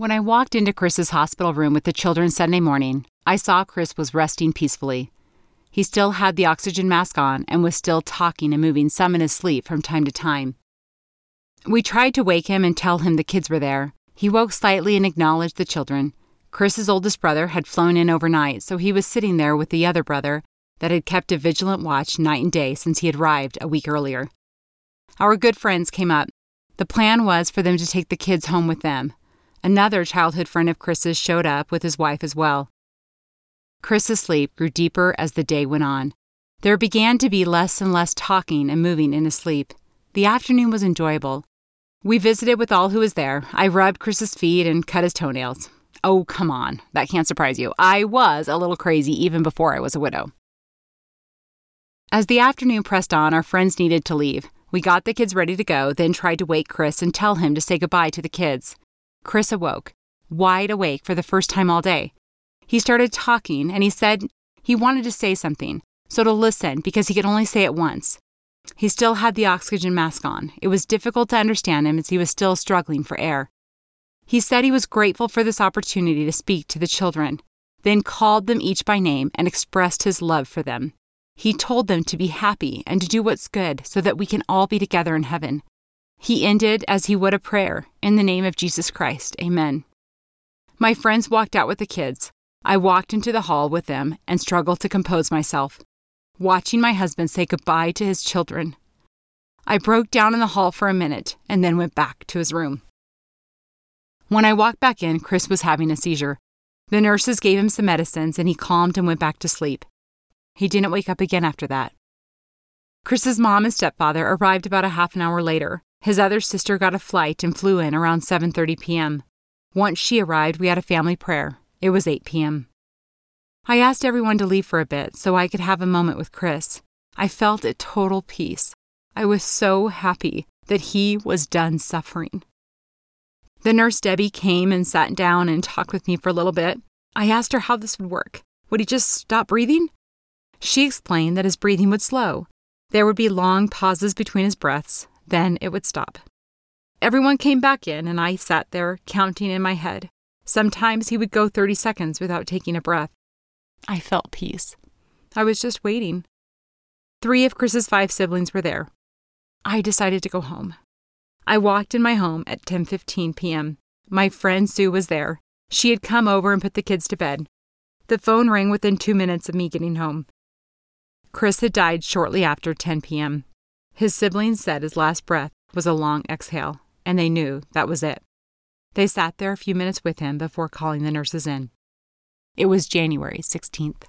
When I walked into Chris's hospital room with the children Sunday morning, I saw Chris was resting peacefully. He still had the oxygen mask on and was still talking and moving some in his sleep from time to time. We tried to wake him and tell him the kids were there. He woke slightly and acknowledged the children. Chris's oldest brother had flown in overnight, so he was sitting there with the other brother that had kept a vigilant watch night and day since he had arrived a week earlier. Our good friends came up. The plan was for them to take the kids home with them. Another childhood friend of Chris's showed up with his wife as well. Chris's sleep grew deeper as the day went on. There began to be less and less talking and moving in his sleep. The afternoon was enjoyable. We visited with all who was there. I rubbed Chris's feet and cut his toenails. Oh, come on. That can't surprise you. I was a little crazy even before I was a widow. As the afternoon pressed on, our friends needed to leave. We got the kids ready to go, then tried to wake Chris and tell him to say goodbye to the kids. Chris awoke, wide awake for the first time all day. He started talking and he said he wanted to say something, so to listen because he could only say it once. He still had the oxygen mask on. It was difficult to understand him as he was still struggling for air. He said he was grateful for this opportunity to speak to the children, then called them each by name and expressed his love for them. He told them to be happy and to do what's good so that we can all be together in heaven. He ended as he would a prayer In the name of Jesus Christ, Amen. My friends walked out with the kids. I walked into the hall with them and struggled to compose myself, watching my husband say goodbye to his children. I broke down in the hall for a minute and then went back to his room. When I walked back in, Chris was having a seizure. The nurses gave him some medicines and he calmed and went back to sleep. He didn't wake up again after that. Chris's mom and stepfather arrived about a half an hour later. His other sister got a flight and flew in around 7:30 p.m. Once she arrived, we had a family prayer. It was 8 p.m. I asked everyone to leave for a bit so I could have a moment with Chris. I felt at total peace. I was so happy that he was done suffering. The nurse Debbie came and sat down and talked with me for a little bit. I asked her how this would work. Would he just stop breathing? She explained that his breathing would slow. There would be long pauses between his breaths, then it would stop. Everyone came back in, and I sat there counting in my head. Sometimes he would go 30 seconds without taking a breath. I felt peace. I was just waiting. Three of Chris's five siblings were there. I decided to go home. I walked in my home at 10:15 p.m. My friend Sue was there. She had come over and put the kids to bed. The phone rang within 2 minutes of me getting home. Chris had died shortly after 10 p.m. His siblings said his last breath was a long exhale, and they knew that was it. They sat there a few minutes with him before calling the nurses in. It was January 16th.